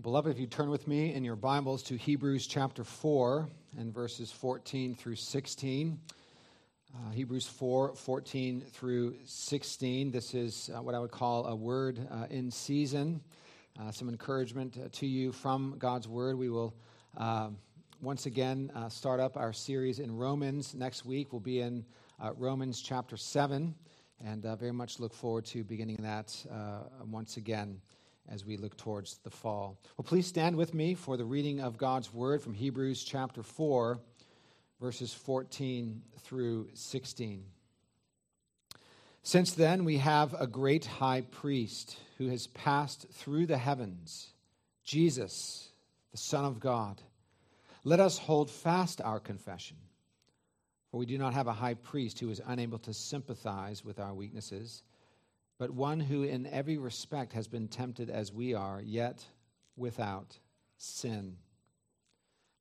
Beloved, if you turn with me in your Bibles to Hebrews chapter 4 and verses 14 through 16. Uh, Hebrews 4 14 through 16. This is uh, what I would call a word uh, in season. Uh, some encouragement uh, to you from God's word. We will um, once again uh, start up our series in Romans. Next week, we'll be in Romans chapter 7, and very much look forward to beginning that once again as we look towards the fall. Well, please stand with me for the reading of God's word from Hebrews chapter 4, verses 14 through 16. Since then, we have a great high priest who has passed through the heavens, Jesus, the Son of God. Let us hold fast our confession. For we do not have a high priest who is unable to sympathize with our weaknesses but one who in every respect has been tempted as we are, yet without sin.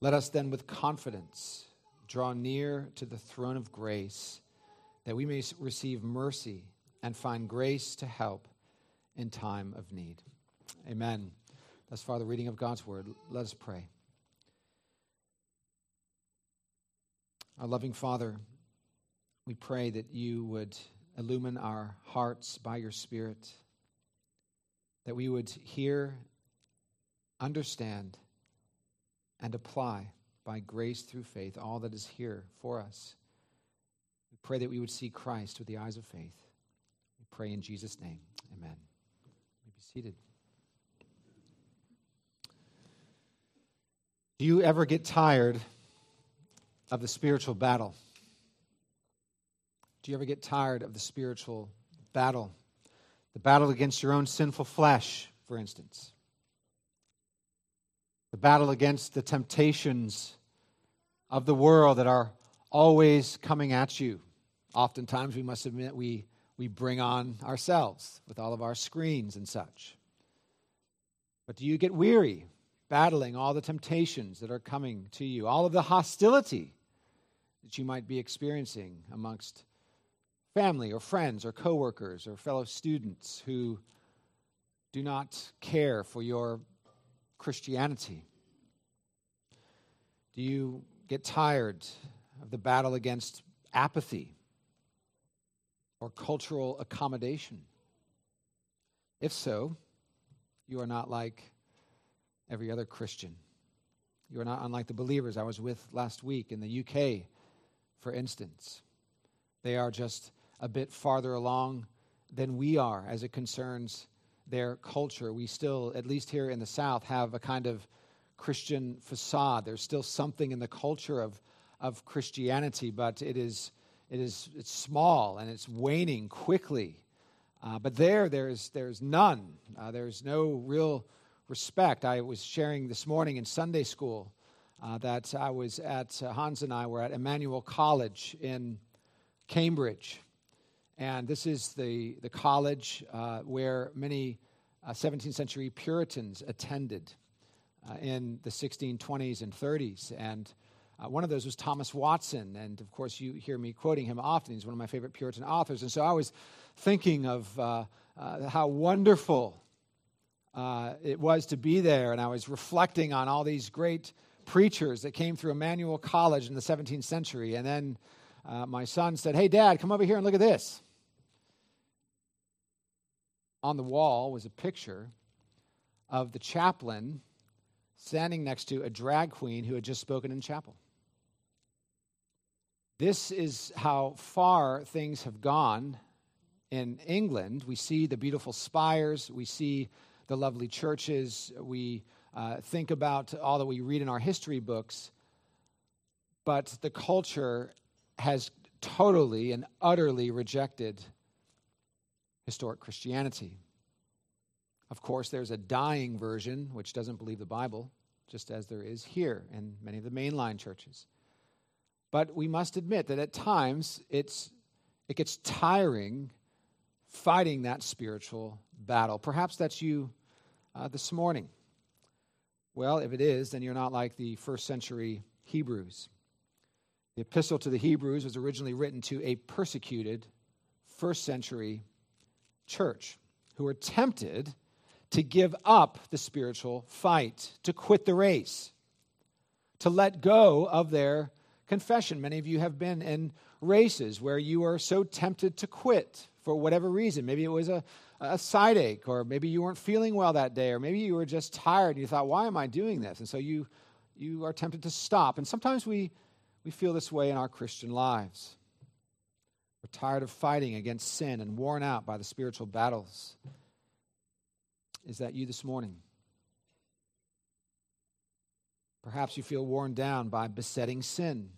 Let us then with confidence draw near to the throne of grace, that we may receive mercy and find grace to help in time of need. Amen. Thus far, the reading of God's word. Let us pray. Our loving Father, we pray that you would illumine our hearts by your Spirit, that we would hear, understand, and apply by grace through faith all that is here for us. We pray that we would see Christ with the eyes of faith. We pray in Jesus' name. Amen. You be seated. Do you ever get tired of the spiritual battle? Do you ever get tired of the spiritual battle? The battle against your own sinful flesh, for instance. The battle against the temptations of the world that are always coming at you. Oftentimes, we must admit, we, we bring on ourselves with all of our screens and such. But do you get weary battling all the temptations that are coming to you, all of the hostility that you might be experiencing amongst family or friends or coworkers or fellow students who do not care for your Christianity? Do you get tired of the battle against apathy or cultural accommodation? If so, you are not like every other Christian. You are not unlike the believers I was with last week in the UK, for instance. They are just a bit farther along than we are as it concerns their culture. We still, at least here in the South, have a kind of Christian facade. There's still something in the culture of, of Christianity, but it is, it is it's small and it's waning quickly. Uh, but there, there's, there's none. Uh, there's no real respect. I was sharing this morning in Sunday school uh, that I was at, uh, Hans and I were at Emmanuel College in Cambridge. And this is the, the college uh, where many uh, 17th century Puritans attended uh, in the 1620s and 30s. And uh, one of those was Thomas Watson. And of course, you hear me quoting him often. He's one of my favorite Puritan authors. And so I was thinking of uh, uh, how wonderful it was to be there. And I was reflecting on all these great preachers that came through Emmanuel College in the 17th century. And then my son said, Hey, Dad, come over here and look at this on the wall was a picture of the chaplain standing next to a drag queen who had just spoken in chapel. This is how far things have gone in England. We see the beautiful spires, we see the lovely churches, we uh, think about all that we read in our history books, but the culture has totally and utterly rejected historic Christianity. Of course, there's a dying version which doesn't believe the Bible, just as there is here in many of the mainline churches. But we must admit that at times it's, it gets tiring fighting that spiritual battle. Perhaps that's you uh, this morning. Well, if it is, then you're not like the first century Hebrews. The epistle to the Hebrews was originally written to a persecuted first century church who are tempted to give up the spiritual fight, to quit the race, to let go of their confession. Many of you have been in races where you are so tempted to quit for whatever reason. Maybe it was a, a side ache, or maybe you weren't feeling well that day, or maybe you were just tired and you thought, why am I doing this? And so you, you are tempted to stop. And sometimes we, we feel this way in our Christian lives. We're tired of fighting against sin and worn out by the spiritual battles. Is that you this morning? Perhaps you feel worn down by besetting sin,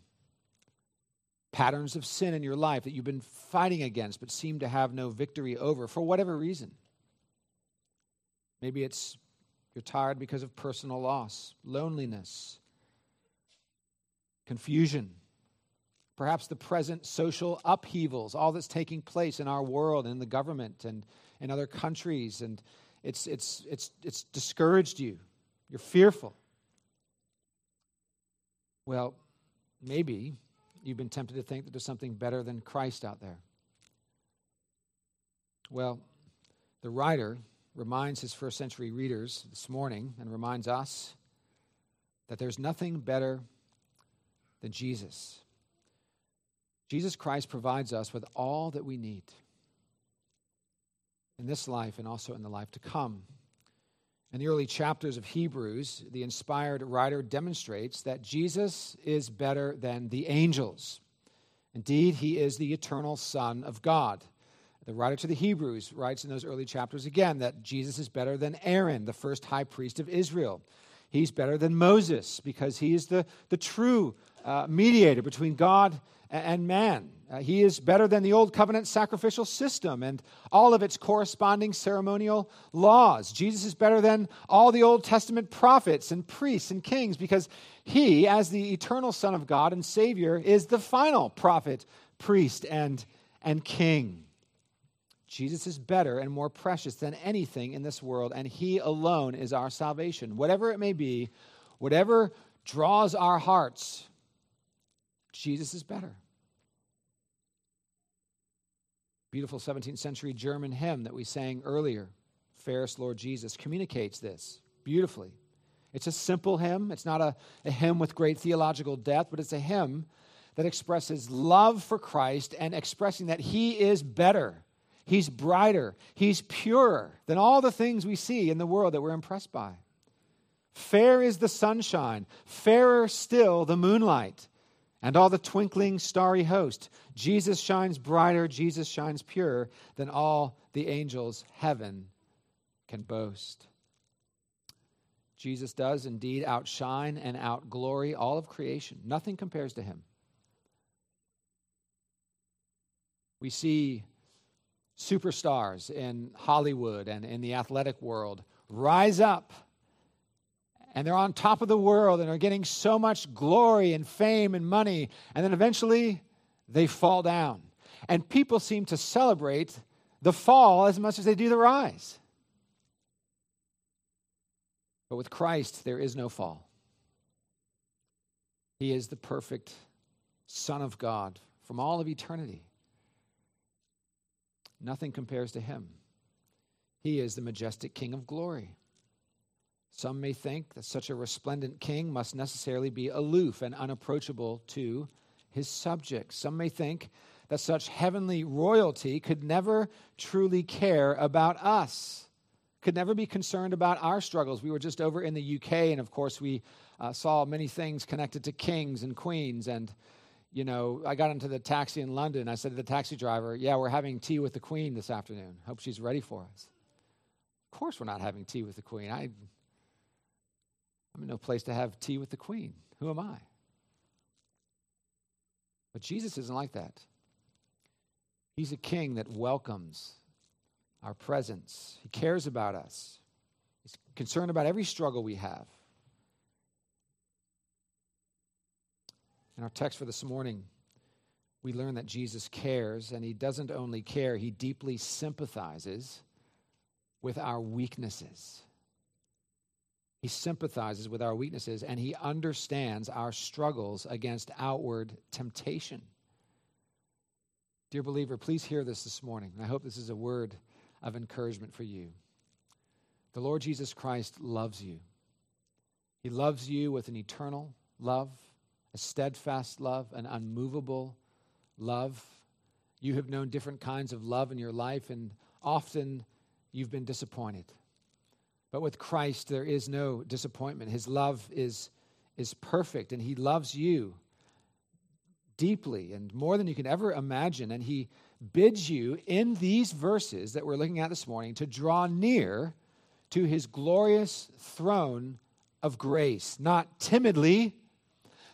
patterns of sin in your life that you've been fighting against but seem to have no victory over for whatever reason. Maybe it's you're tired because of personal loss, loneliness, confusion, perhaps the present social upheavals, all that's taking place in our world, in the government, and in other countries, and it's, it's, it's, it's discouraged you. You're fearful. Well, maybe you've been tempted to think that there's something better than Christ out there. Well, the writer reminds his first century readers this morning and reminds us that there's nothing better than Jesus. Jesus Christ provides us with all that we need in this life and also in the life to come. In the early chapters of Hebrews, the inspired writer demonstrates that Jesus is better than the angels. Indeed, he is the eternal Son of God. The writer to the Hebrews writes in those early chapters again that Jesus is better than Aaron, the first high priest of Israel. He's better than Moses because he is the, the true uh, mediator between God and man. Uh, he is better than the old covenant sacrificial system and all of its corresponding ceremonial laws. Jesus is better than all the Old Testament prophets and priests and kings because he, as the eternal Son of God and Savior, is the final prophet, priest, and, and king. Jesus is better and more precious than anything in this world, and he alone is our salvation. Whatever it may be, whatever draws our hearts, Jesus is better. Beautiful 17th century German hymn that we sang earlier, Fairest Lord Jesus, communicates this beautifully. It's a simple hymn. It's not a, a hymn with great theological depth, but it's a hymn that expresses love for Christ and expressing that He is better, He's brighter, He's purer than all the things we see in the world that we're impressed by. Fair is the sunshine, fairer still the moonlight and all the twinkling starry host. Jesus shines brighter, Jesus shines purer than all the angels heaven can boast. Jesus does indeed outshine and outglory all of creation. Nothing compares to him. We see superstars in Hollywood and in the athletic world rise up and they're on top of the world and are getting so much glory and fame and money, and then eventually they fall down. And people seem to celebrate the fall as much as they do the rise. But with Christ, there is no fall. He is the perfect Son of God from all of eternity. Nothing compares to him. He is the majestic King of glory. Some may think that such a resplendent king must necessarily be aloof and unapproachable to his subjects. Some may think that such heavenly royalty could never truly care about us, could never be concerned about our struggles. We were just over in the UK, and of course, we uh, saw many things connected to kings and queens. And, you know, I got into the taxi in London. I said to the taxi driver, Yeah, we're having tea with the queen this afternoon. Hope she's ready for us. Of course, we're not having tea with the queen. I I'm in no place to have tea with the queen. Who am I? But Jesus isn't like that. He's a king that welcomes our presence, he cares about us, he's concerned about every struggle we have. In our text for this morning, we learn that Jesus cares, and he doesn't only care, he deeply sympathizes with our weaknesses. He sympathizes with our weaknesses and he understands our struggles against outward temptation. Dear believer, please hear this this morning. I hope this is a word of encouragement for you. The Lord Jesus Christ loves you. He loves you with an eternal love, a steadfast love, an unmovable love. You have known different kinds of love in your life, and often you've been disappointed. But with Christ, there is no disappointment. His love is, is perfect, and He loves you deeply and more than you can ever imagine. And He bids you in these verses that we're looking at this morning to draw near to His glorious throne of grace, not timidly,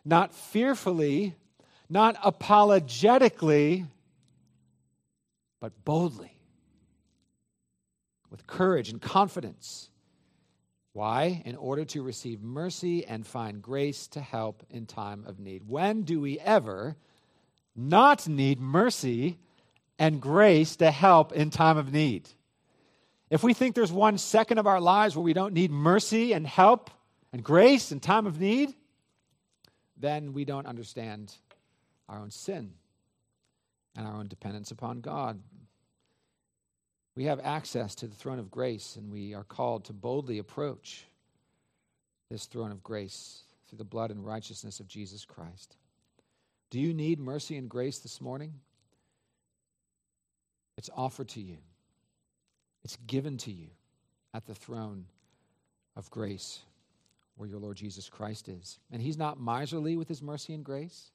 not fearfully, not apologetically, but boldly, with courage and confidence. Why? In order to receive mercy and find grace to help in time of need. When do we ever not need mercy and grace to help in time of need? If we think there's one second of our lives where we don't need mercy and help and grace in time of need, then we don't understand our own sin and our own dependence upon God. We have access to the throne of grace, and we are called to boldly approach this throne of grace through the blood and righteousness of Jesus Christ. Do you need mercy and grace this morning? It's offered to you, it's given to you at the throne of grace where your Lord Jesus Christ is. And He's not miserly with His mercy and grace.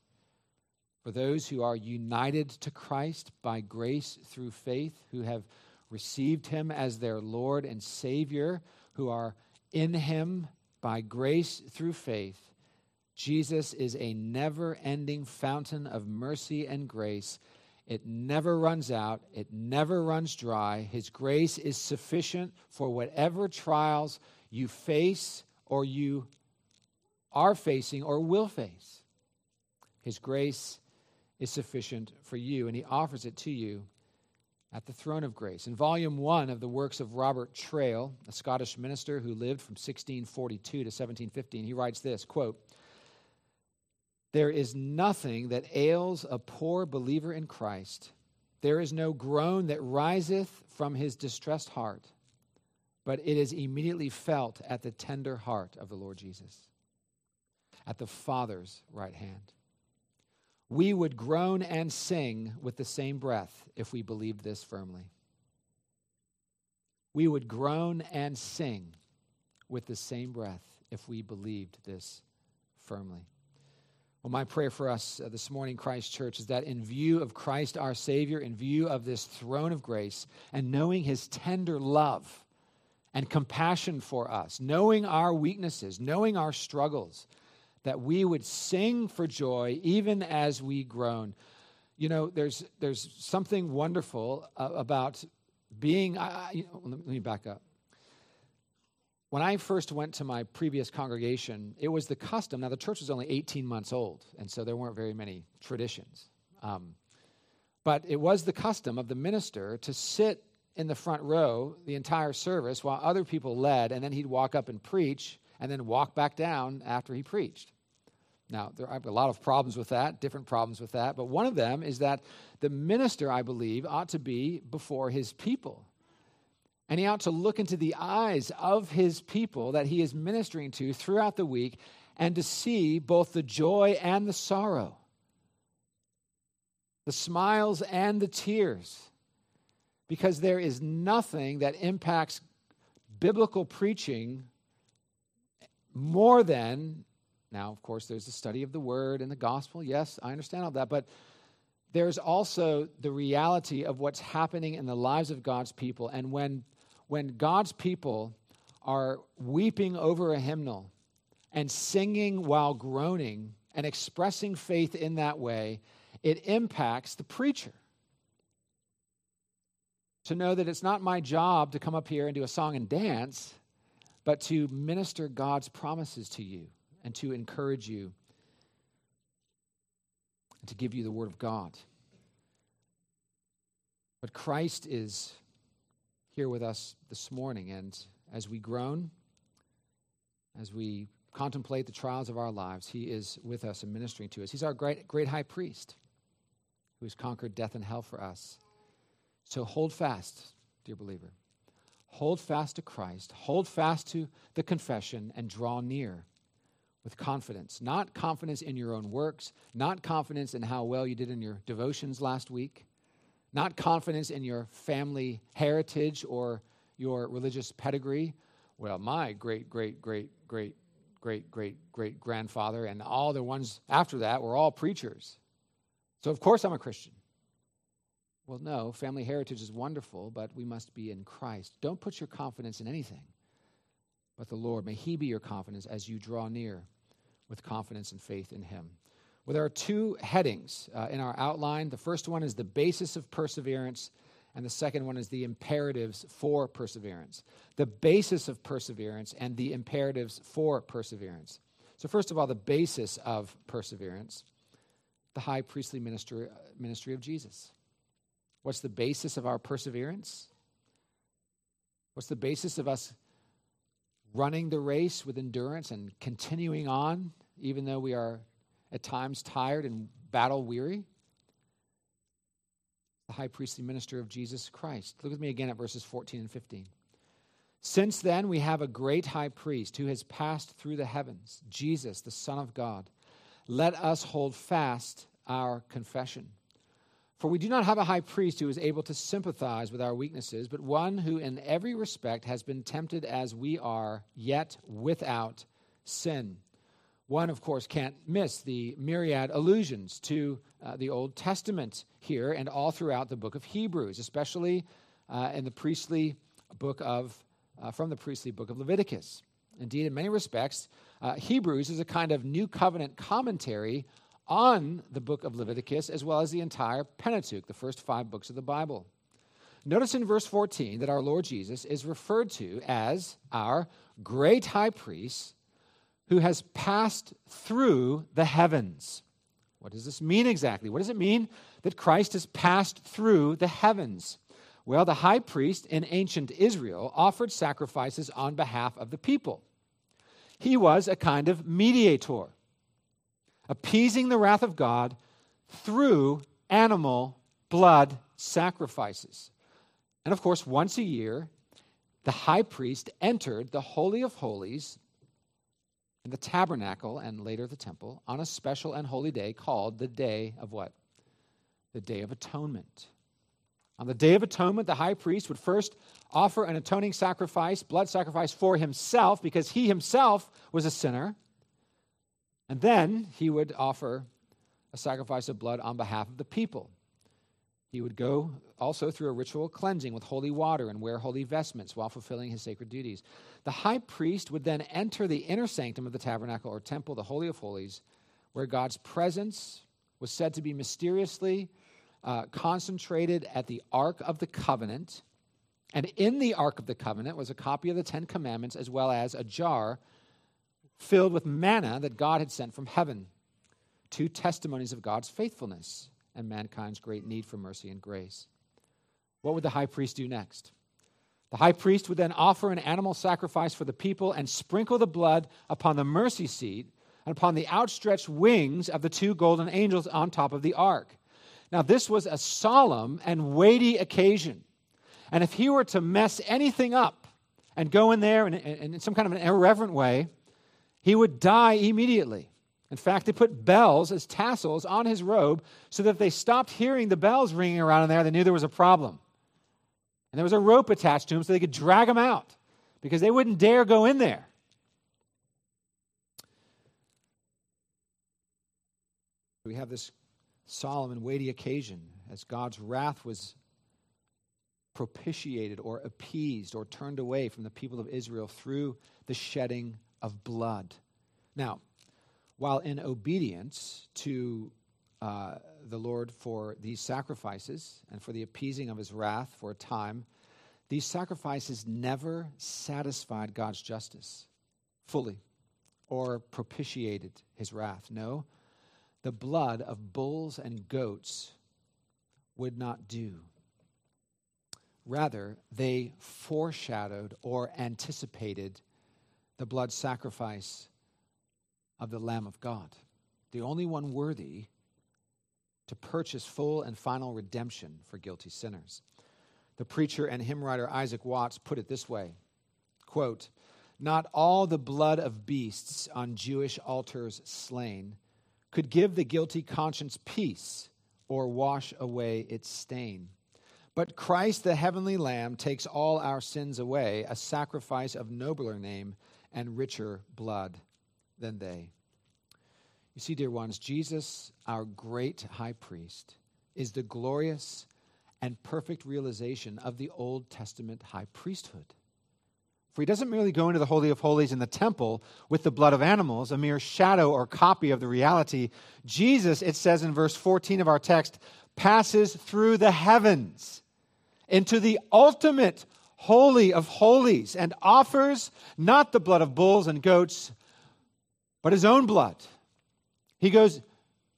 For those who are united to Christ by grace through faith, who have received him as their Lord and Savior, who are in him by grace through faith, Jesus is a never ending fountain of mercy and grace. It never runs out, it never runs dry. His grace is sufficient for whatever trials you face or you are facing or will face. His grace is sufficient for you, and He offers it to you at the throne of grace. In volume one of the works of Robert Traill, a Scottish minister who lived from 1642 to 1715, he writes this quote, There is nothing that ails a poor believer in Christ. There is no groan that riseth from his distressed heart, but it is immediately felt at the tender heart of the Lord Jesus, at the Father's right hand we would groan and sing with the same breath if we believed this firmly. We would groan and sing with the same breath if we believed this firmly. Well, my prayer for us uh, this morning, Christ Church, is that in view of Christ our Savior, in view of this throne of grace, and knowing his tender love and compassion for us, knowing our weaknesses, knowing our struggles, that we would sing for joy even as we groan. You know, there's, there's something wonderful uh, about being. Uh, you know, let me back up. When I first went to my previous congregation, it was the custom. Now, the church was only 18 months old, and so there weren't very many traditions. Um, but it was the custom of the minister to sit in the front row the entire service while other people led, and then he'd walk up and preach and then walk back down after he preached. Now, there are a lot of problems with that, different problems with that, but one of them is that the minister, I believe, ought to be before his people. And he ought to look into the eyes of his people that he is ministering to throughout the week and to see both the joy and the sorrow, the smiles and the tears. Because there is nothing that impacts biblical preaching more than, now, of course, there's the study of the word and the gospel. Yes, I understand all that. But there's also the reality of what's happening in the lives of God's people. And when, when God's people are weeping over a hymnal and singing while groaning and expressing faith in that way, it impacts the preacher. To know that it's not my job to come up here and do a song and dance, but to minister God's promises to you and to encourage you and to give you the Word of God. But Christ is here with us this morning, and as we groan, as we contemplate the trials of our lives, He is with us and ministering to us. He's our great, great high priest who has conquered death and hell for us. So hold fast, dear believer hold fast to Christ, hold fast to the confession, and draw near with confidence. Not confidence in your own works, not confidence in how well you did in your devotions last week, not confidence in your family heritage or your religious pedigree. Well, my great, great, great, great, great, great, great grandfather and all the ones after that were all preachers. So, of course, I'm a Christian. Well, no, family heritage is wonderful, but we must be in Christ. Don't put your confidence in anything but the Lord. May He be your confidence as you draw near with confidence and faith in Him. Well, there are two headings uh, in our outline. The first one is the basis of perseverance, and the second one is the imperatives for perseverance. The basis of perseverance and the imperatives for perseverance. So, first of all, the basis of perseverance the high priestly ministry, ministry of Jesus. What's the basis of our perseverance? What's the basis of us running the race with endurance and continuing on, even though we are at times tired and battle weary? The high priestly minister of Jesus Christ. Look with me again at verses 14 and 15. Since then, we have a great high priest who has passed through the heavens, Jesus, the Son of God. Let us hold fast our confession. For we do not have a high priest who is able to sympathize with our weaknesses, but one who in every respect has been tempted as we are, yet without sin. One, of course, can't miss the myriad allusions to uh, the Old Testament here and all throughout the book of Hebrews, especially uh, in the priestly book of, uh, from the priestly book of Leviticus. Indeed, in many respects, uh, Hebrews is a kind of new covenant commentary on the book of Leviticus as well as the entire Pentateuch, the first five books of the Bible. Notice in verse 14 that our Lord Jesus is referred to as our great high priest who has passed through the heavens. What does this mean exactly? What does it mean that Christ has passed through the heavens? Well, the high priest in ancient Israel offered sacrifices on behalf of the people. He was a kind of mediator appeasing the wrath of God through animal blood sacrifices. And of course, once a year, the high priest entered the Holy of Holies in the tabernacle and later the temple on a special and holy day called the Day of what? The Day of Atonement. On the Day of Atonement, the high priest would first offer an atoning sacrifice, blood sacrifice for himself, because he himself was a sinner. And then he would offer a sacrifice of blood on behalf of the people. He would go also through a ritual cleansing with holy water and wear holy vestments while fulfilling his sacred duties. The high priest would then enter the inner sanctum of the tabernacle or temple, the Holy of Holies, where God's presence was said to be mysteriously uh, concentrated at the Ark of the Covenant. And in the Ark of the Covenant was a copy of the Ten Commandments as well as a jar filled with manna that God had sent from heaven. Two testimonies of God's faithfulness and mankind's great need for mercy and grace. What would the high priest do next? The high priest would then offer an animal sacrifice for the people and sprinkle the blood upon the mercy seat and upon the outstretched wings of the two golden angels on top of the ark. Now, this was a solemn and weighty occasion. And if he were to mess anything up and go in there in, in, in some kind of an irreverent way, he would die immediately. In fact, they put bells as tassels on his robe so that if they stopped hearing the bells ringing around in there, they knew there was a problem. And there was a rope attached to him so they could drag him out because they wouldn't dare go in there. We have this solemn and weighty occasion as God's wrath was propitiated or appeased or turned away from the people of Israel through the shedding of blood. Now, while in obedience to uh, the Lord for these sacrifices and for the appeasing of his wrath for a time, these sacrifices never satisfied God's justice fully or propitiated his wrath. No, the blood of bulls and goats would not do. Rather, they foreshadowed or anticipated the blood sacrifice of the Lamb of God, the only one worthy to purchase full and final redemption for guilty sinners. The preacher and hymn writer Isaac Watts put it this way quote, Not all the blood of beasts on Jewish altars slain could give the guilty conscience peace or wash away its stain. But Christ, the heavenly Lamb, takes all our sins away, a sacrifice of nobler name and richer blood than they. You see, dear ones, Jesus, our great high priest, is the glorious and perfect realization of the Old Testament high priesthood. For he doesn't merely go into the Holy of Holies in the temple with the blood of animals, a mere shadow or copy of the reality. Jesus, it says in verse 14 of our text, passes through the heavens into the ultimate holy of holies and offers not the blood of bulls and goats, but his own blood. He goes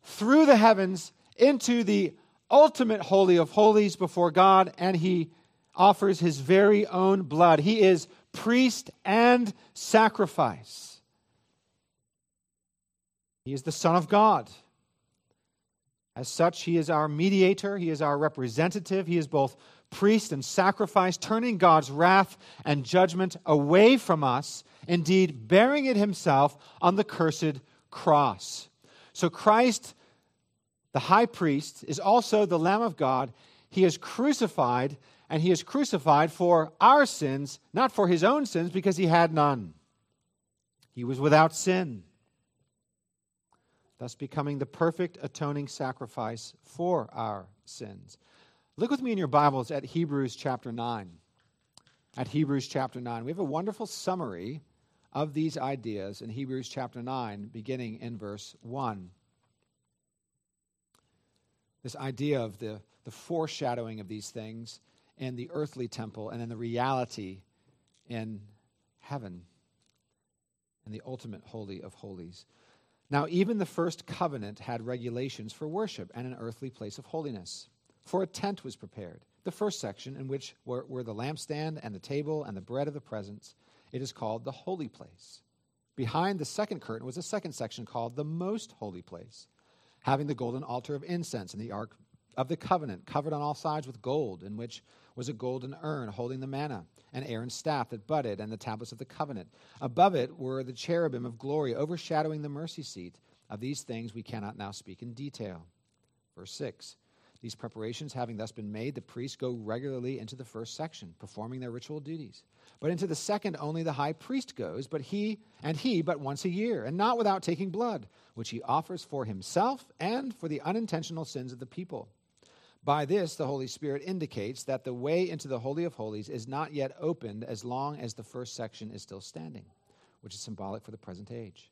through the heavens into the ultimate holy of holies before God, and he offers his very own blood. He is priest and sacrifice. He is the Son of God. As such, he is our mediator, he is our representative, he is both priest and sacrifice, turning God's wrath and judgment away from us, indeed, bearing it himself on the cursed cross. So, Christ, the high priest, is also the Lamb of God. He is crucified, and he is crucified for our sins, not for his own sins, because he had none. He was without sin, thus becoming the perfect atoning sacrifice for our sins. Look with me in your Bibles at Hebrews chapter 9. At Hebrews chapter 9. We have a wonderful summary of these ideas in Hebrews chapter 9, beginning in verse 1. This idea of the, the foreshadowing of these things in the earthly temple and in the reality in heaven and the ultimate holy of holies. Now, even the first covenant had regulations for worship and an earthly place of holiness. For a tent was prepared. The first section, in which were, were the lampstand and the table and the bread of the presence, it is called the holy place. Behind the second curtain was a second section called the most holy place, having the golden altar of incense and the ark of the covenant, covered on all sides with gold, in which was a golden urn holding the manna, and Aaron's staff that budded, and the tablets of the covenant. Above it were the cherubim of glory overshadowing the mercy seat. Of these things we cannot now speak in detail. Verse 6 these preparations having thus been made, the priests go regularly into the first section, performing their ritual duties. But into the second only the high priest goes, but he and he but once a year, and not without taking blood, which he offers for himself and for the unintentional sins of the people. By this, the Holy Spirit indicates that the way into the Holy of Holies is not yet opened as long as the first section is still standing, which is symbolic for the present age.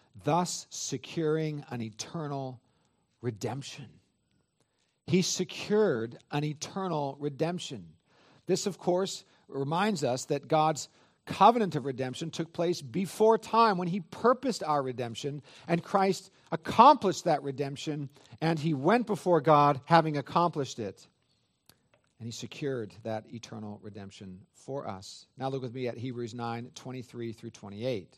thus securing an eternal redemption. He secured an eternal redemption. This, of course, reminds us that God's covenant of redemption took place before time when he purposed our redemption, and Christ accomplished that redemption, and he went before God having accomplished it. And he secured that eternal redemption for us. Now look with me at Hebrews 9 23 through 28.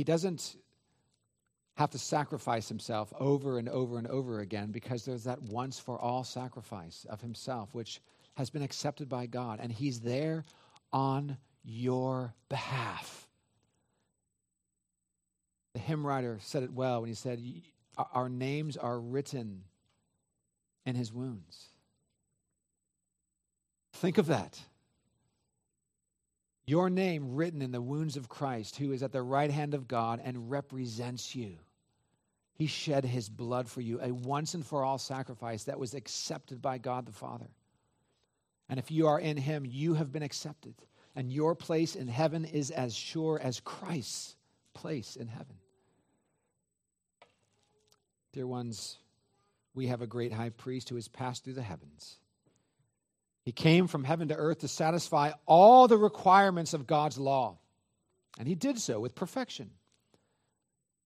He doesn't have to sacrifice himself over and over and over again because there's that once for all sacrifice of himself, which has been accepted by God. And he's there on your behalf. The hymn writer said it well when he said, Our names are written in his wounds. Think of that. Your name written in the wounds of Christ, who is at the right hand of God and represents you. He shed his blood for you, a once and for all sacrifice that was accepted by God the Father. And if you are in him, you have been accepted. And your place in heaven is as sure as Christ's place in heaven. Dear ones, we have a great high priest who has passed through the heavens. He came from heaven to earth to satisfy all the requirements of God's law. And he did so with perfection.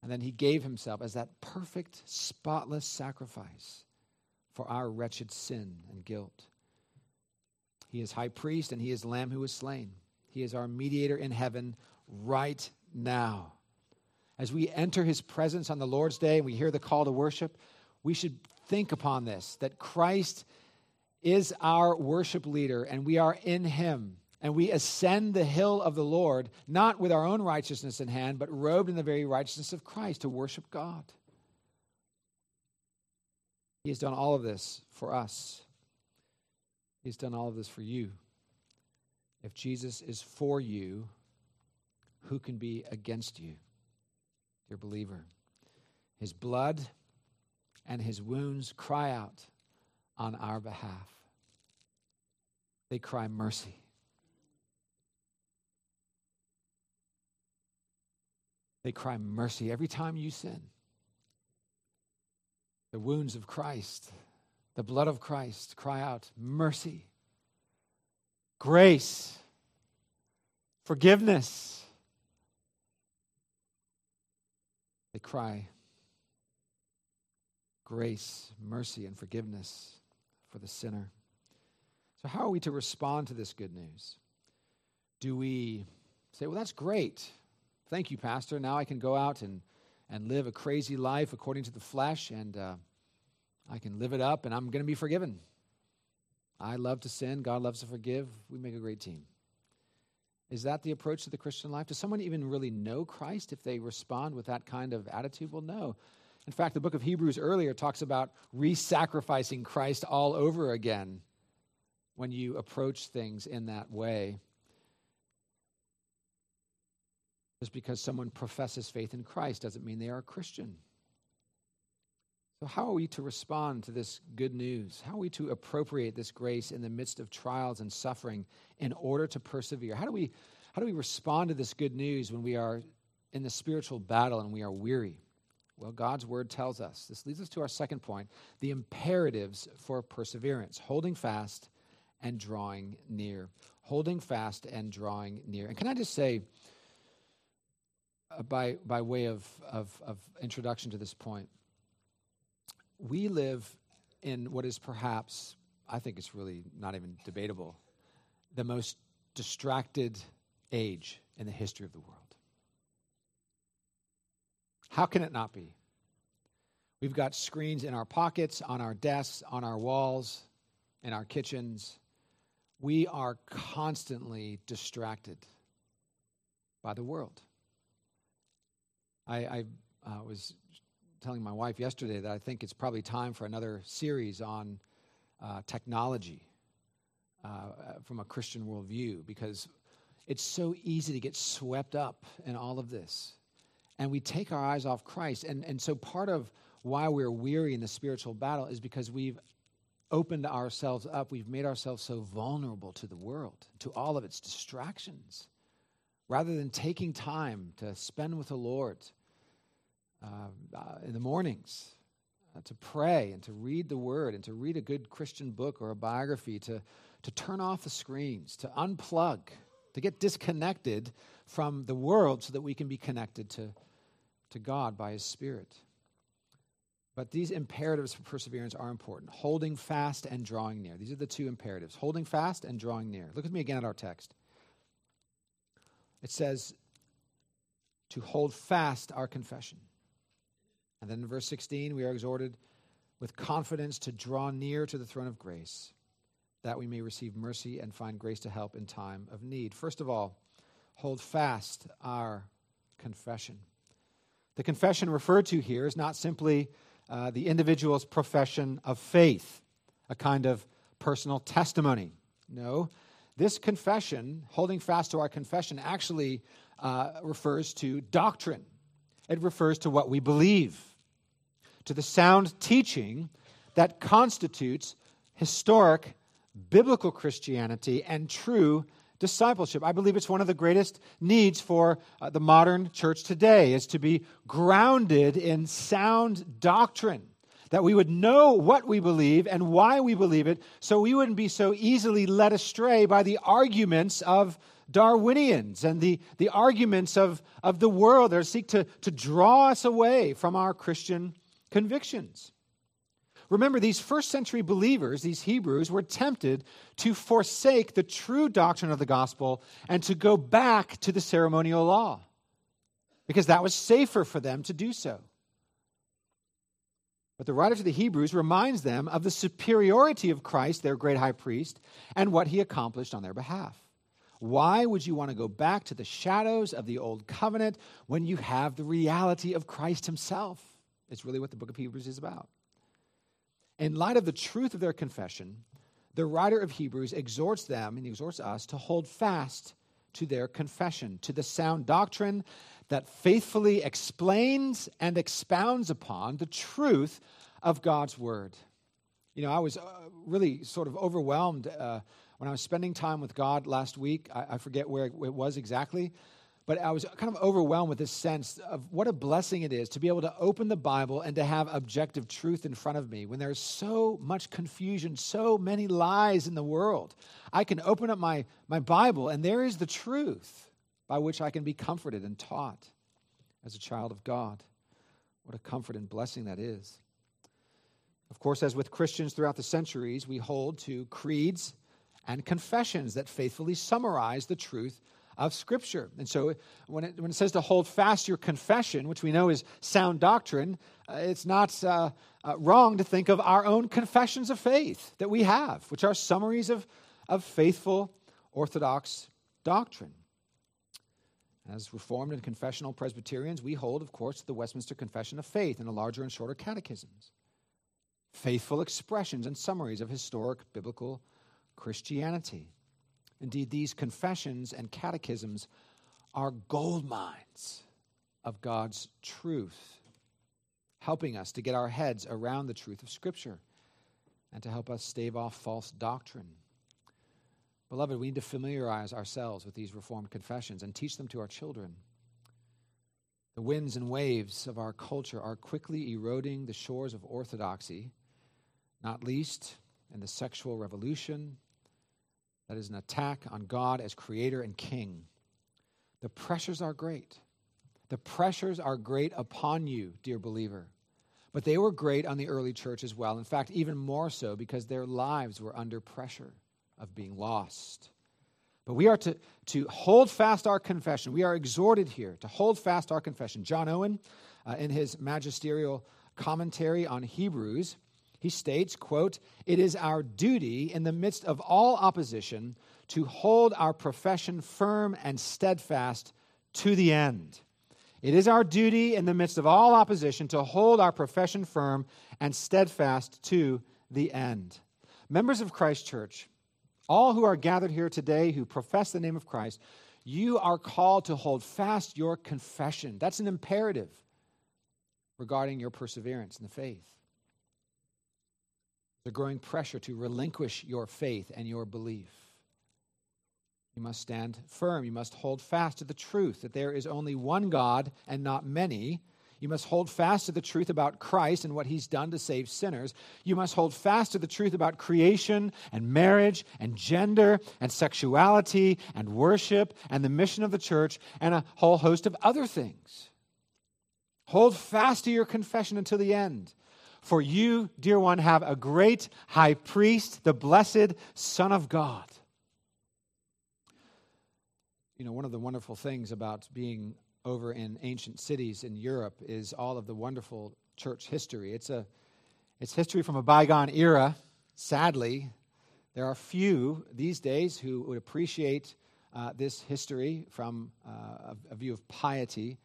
And then he gave himself as that perfect, spotless sacrifice for our wretched sin and guilt. He is high priest and he is lamb who was slain. He is our mediator in heaven right now. As we enter his presence on the Lord's day and we hear the call to worship, we should think upon this that Christ is our worship leader and we are in him. And we ascend the hill of the Lord, not with our own righteousness in hand, but robed in the very righteousness of Christ to worship God. He has done all of this for us. He's done all of this for you. If Jesus is for you, who can be against you, dear believer? His blood and his wounds cry out on our behalf. They cry mercy. They cry mercy every time you sin. The wounds of Christ the blood of Christ, cry out mercy, grace, forgiveness. They cry grace, mercy, and forgiveness for the sinner. So, how are we to respond to this good news? Do we say, Well, that's great. Thank you, Pastor. Now I can go out and, and live a crazy life according to the flesh and. Uh, I can live it up and I'm going to be forgiven. I love to sin. God loves to forgive. We make a great team. Is that the approach to the Christian life? Does someone even really know Christ if they respond with that kind of attitude? Well, no. In fact, the book of Hebrews earlier talks about re sacrificing Christ all over again when you approach things in that way. Just because someone professes faith in Christ doesn't mean they are a Christian. So, how are we to respond to this good news? How are we to appropriate this grace in the midst of trials and suffering in order to persevere? How do we, how do we respond to this good news when we are in the spiritual battle and we are weary? Well, God's word tells us. This leads us to our second point the imperatives for perseverance, holding fast and drawing near. Holding fast and drawing near. And can I just say, uh, by, by way of, of, of introduction to this point, we live in what is perhaps, I think it's really not even debatable, the most distracted age in the history of the world. How can it not be? We've got screens in our pockets, on our desks, on our walls, in our kitchens. We are constantly distracted by the world. I, I uh, was telling my wife yesterday that I think it's probably time for another series on uh, technology uh, from a Christian worldview because it's so easy to get swept up in all of this. And we take our eyes off Christ. And, and so part of why we're weary in the spiritual battle is because we've opened ourselves up. We've made ourselves so vulnerable to the world, to all of its distractions. Rather than taking time to spend with the Lord, uh, uh, in the mornings uh, to pray and to read the word and to read a good Christian book or a biography, to, to turn off the screens, to unplug, to get disconnected from the world so that we can be connected to, to God by His Spirit. But these imperatives for perseverance are important. Holding fast and drawing near. These are the two imperatives holding fast and drawing near. Look with me again at our text. It says, to hold fast our confession. And then in verse 16, we are exhorted with confidence to draw near to the throne of grace, that we may receive mercy and find grace to help in time of need. First of all, hold fast our confession. The confession referred to here is not simply uh, the individual's profession of faith, a kind of personal testimony. No, this confession, holding fast to our confession, actually uh, refers to doctrine. It refers to what we believe, to the sound teaching that constitutes historic biblical Christianity and true discipleship. I believe it's one of the greatest needs for uh, the modern church today is to be grounded in sound doctrine that we would know what we believe and why we believe it so we wouldn't be so easily led astray by the arguments of Darwinians and the, the arguments of, of the world that seek to, to draw us away from our Christian convictions. Remember, these first century believers, these Hebrews, were tempted to forsake the true doctrine of the gospel and to go back to the ceremonial law because that was safer for them to do so. But the writer to the Hebrews reminds them of the superiority of Christ, their great high priest, and what he accomplished on their behalf. Why would you want to go back to the shadows of the old covenant when you have the reality of Christ himself? It's really what the book of Hebrews is about. In light of the truth of their confession, the writer of Hebrews exhorts them and exhorts us to hold fast to their confession, to the sound doctrine that faithfully explains and expounds upon the truth of God's word. You know, I was uh, really sort of overwhelmed uh, when I was spending time with God last week. I, I forget where it was exactly, but I was kind of overwhelmed with this sense of what a blessing it is to be able to open the Bible and to have objective truth in front of me when there's so much confusion, so many lies in the world. I can open up my, my Bible and there is the truth by which I can be comforted and taught as a child of God. What a comfort and blessing that is. Of course, as with Christians throughout the centuries, we hold to creeds and confessions that faithfully summarize the truth of Scripture. And so when it, when it says to hold fast your confession, which we know is sound doctrine, uh, it's not uh, uh, wrong to think of our own confessions of faith that we have, which are summaries of, of faithful Orthodox doctrine. As Reformed and confessional Presbyterians, we hold, of course, the Westminster Confession of Faith and the larger and shorter catechisms. Faithful expressions and summaries of historic biblical Christianity. Indeed, these confessions and catechisms are gold mines of God's truth, helping us to get our heads around the truth of Scripture and to help us stave off false doctrine. Beloved, we need to familiarize ourselves with these Reformed confessions and teach them to our children. The winds and waves of our culture are quickly eroding the shores of orthodoxy, not least in the sexual revolution that is an attack on God as creator and king. The pressures are great. The pressures are great upon you, dear believer. But they were great on the early church as well. In fact, even more so because their lives were under pressure of being lost. But we are to, to hold fast our confession. We are exhorted here to hold fast our confession. John Owen, uh, in his magisterial commentary on Hebrews, he states, quote, "It is our duty in the midst of all opposition to hold our profession firm and steadfast to the end." It is our duty in the midst of all opposition to hold our profession firm and steadfast to the end. Members of Christ Church, all who are gathered here today who profess the name of Christ, you are called to hold fast your confession. That's an imperative regarding your perseverance in the faith. The growing pressure to relinquish your faith and your belief. You must stand firm. You must hold fast to the truth that there is only one God and not many you must hold fast to the truth about Christ and what he's done to save sinners. You must hold fast to the truth about creation and marriage and gender and sexuality and worship and the mission of the church and a whole host of other things. Hold fast to your confession until the end. For you, dear one, have a great high priest, the blessed Son of God. You know, one of the wonderful things about being over in ancient cities in Europe is all of the wonderful church history. It's a it's history from a bygone era. Sadly, there are few these days who would appreciate uh, this history from uh, a, a, view of piety,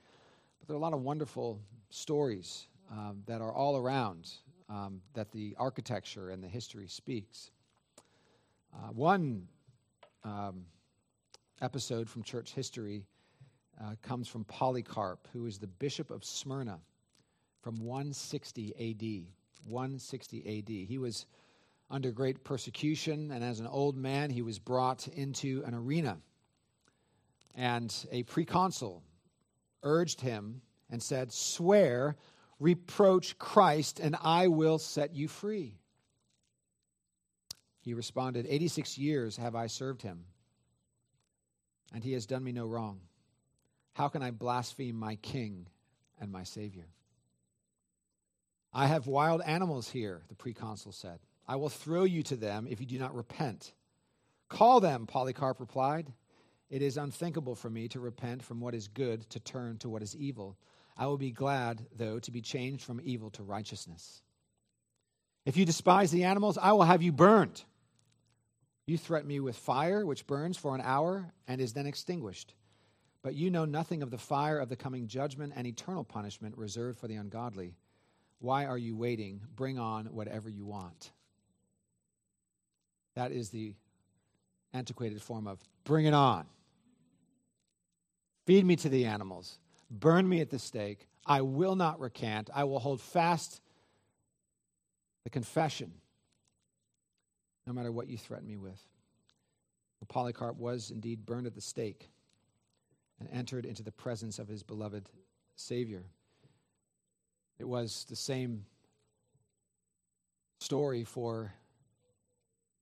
but there are a lot of wonderful stories um, that are all around um, that the architecture and the history speaks. Uh, one um, episode from church history uh, comes from Polycarp, who is the bishop of Smyrna from 160 AD. 160 AD. He was under great persecution, and as an old man, he was brought into an arena. And a proconsul urged him and said, Swear, reproach Christ, and I will set you free. He responded, 86 years have I served him, and he has done me no wrong. How can I blaspheme my king and my Savior? I have wild animals here, the proconsul said. I will throw you to them if you do not repent. Call them, Polycarp replied. It is unthinkable for me to repent from what is good to turn to what is evil. I will be glad, though, to be changed from evil to righteousness. If you despise the animals, I will have you burned. You threaten me with fire, which burns for an hour and is then extinguished. But you know nothing of the fire of the coming judgment and eternal punishment reserved for the ungodly. Why are you waiting? Bring on whatever you want. That is the antiquated form of bring it on. Feed me to the animals. Burn me at the stake. I will not recant. I will hold fast the confession, no matter what you threaten me with. Polycarp was indeed burned at the stake and entered into the presence of his beloved Savior. It was the same story for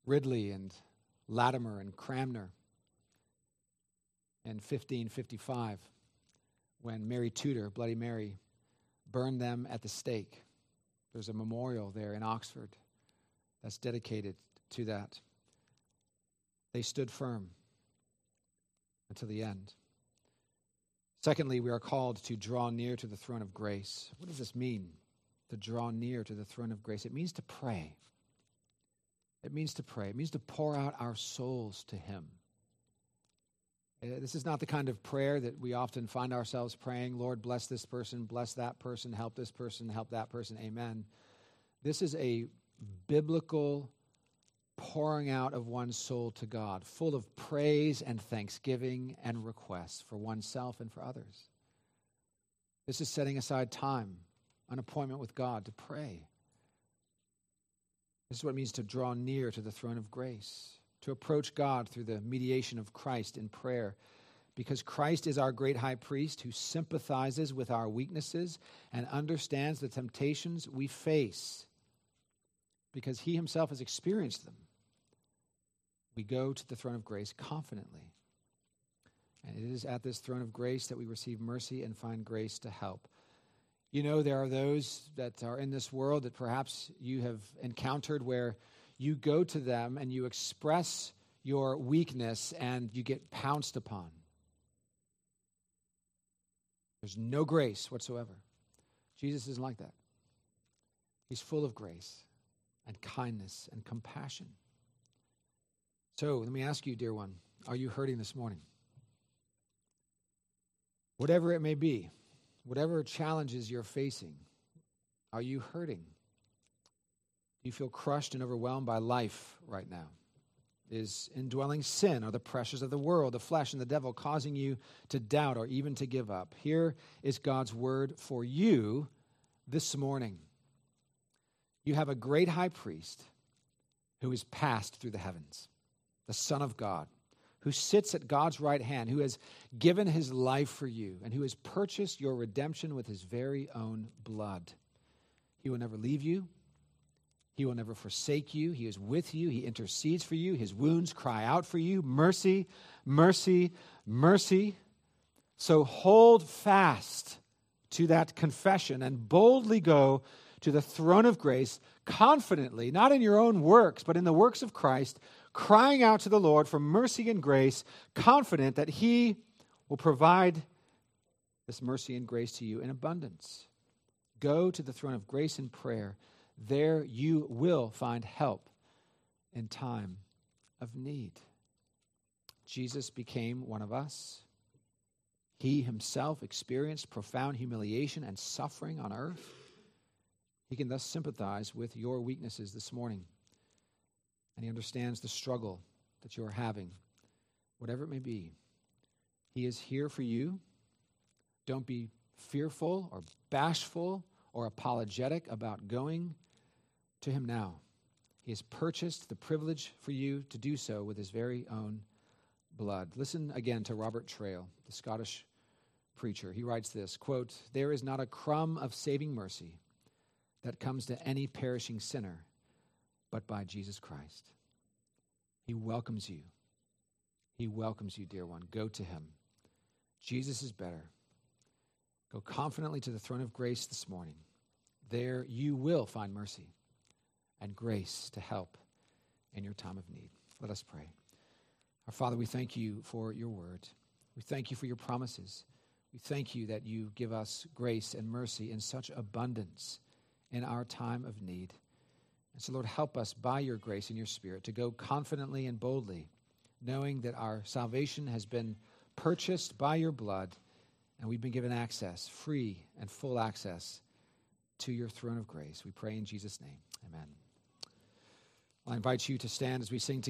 Ridley and Latimer and Cranmer in 1555 when Mary Tudor, Bloody Mary, burned them at the stake. There's a memorial there in Oxford that's dedicated to that. They stood firm until the end. Secondly, we are called to draw near to the throne of grace. What does this mean? To draw near to the throne of grace. It means to pray. It means to pray. It means to pour out our souls to Him. Uh, this is not the kind of prayer that we often find ourselves praying, Lord, bless this person, bless that person, help this person, help that person, amen. This is a biblical pouring out of one's soul to God, full of praise and thanksgiving and requests for oneself and for others. This is setting aside time, an appointment with God to pray. This is what it means to draw near to the throne of grace, to approach God through the mediation of Christ in prayer. Because Christ is our great high priest who sympathizes with our weaknesses and understands the temptations we face because he himself has experienced them we go to the throne of grace confidently. And it is at this throne of grace that we receive mercy and find grace to help. You know, there are those that are in this world that perhaps you have encountered where you go to them and you express your weakness and you get pounced upon. There's no grace whatsoever. Jesus isn't like that. He's full of grace and kindness and compassion. So let me ask you, dear one, are you hurting this morning? Whatever it may be, whatever challenges you're facing, are you hurting? You feel crushed and overwhelmed by life right now? Is indwelling sin or the pressures of the world, the flesh, and the devil causing you to doubt or even to give up? Here is God's word for you this morning. You have a great high priest who is passed through the heavens the Son of God, who sits at God's right hand, who has given his life for you, and who has purchased your redemption with his very own blood. He will never leave you. He will never forsake you. He is with you. He intercedes for you. His wounds cry out for you. Mercy, mercy, mercy. So hold fast to that confession and boldly go to the throne of grace confidently, not in your own works, but in the works of Christ, crying out to the Lord for mercy and grace, confident that He will provide this mercy and grace to you in abundance. Go to the throne of grace in prayer. There you will find help in time of need. Jesus became one of us. He himself experienced profound humiliation and suffering on earth. He can thus sympathize with your weaknesses this morning. And he understands the struggle that you are having, whatever it may be. He is here for you. Don't be fearful or bashful or apologetic about going to him now. He has purchased the privilege for you to do so with his very own blood. Listen again to Robert Traill, the Scottish preacher. He writes this quote, There is not a crumb of saving mercy that comes to any perishing sinner but by Jesus Christ. He welcomes you. He welcomes you, dear one. Go to him. Jesus is better. Go confidently to the throne of grace this morning. There you will find mercy and grace to help in your time of need. Let us pray. Our Father, we thank you for your word. We thank you for your promises. We thank you that you give us grace and mercy in such abundance in our time of need. And so, Lord, help us by your grace and your spirit to go confidently and boldly, knowing that our salvation has been purchased by your blood and we've been given access, free and full access to your throne of grace. We pray in Jesus' name. Amen. I invite you to stand as we sing together.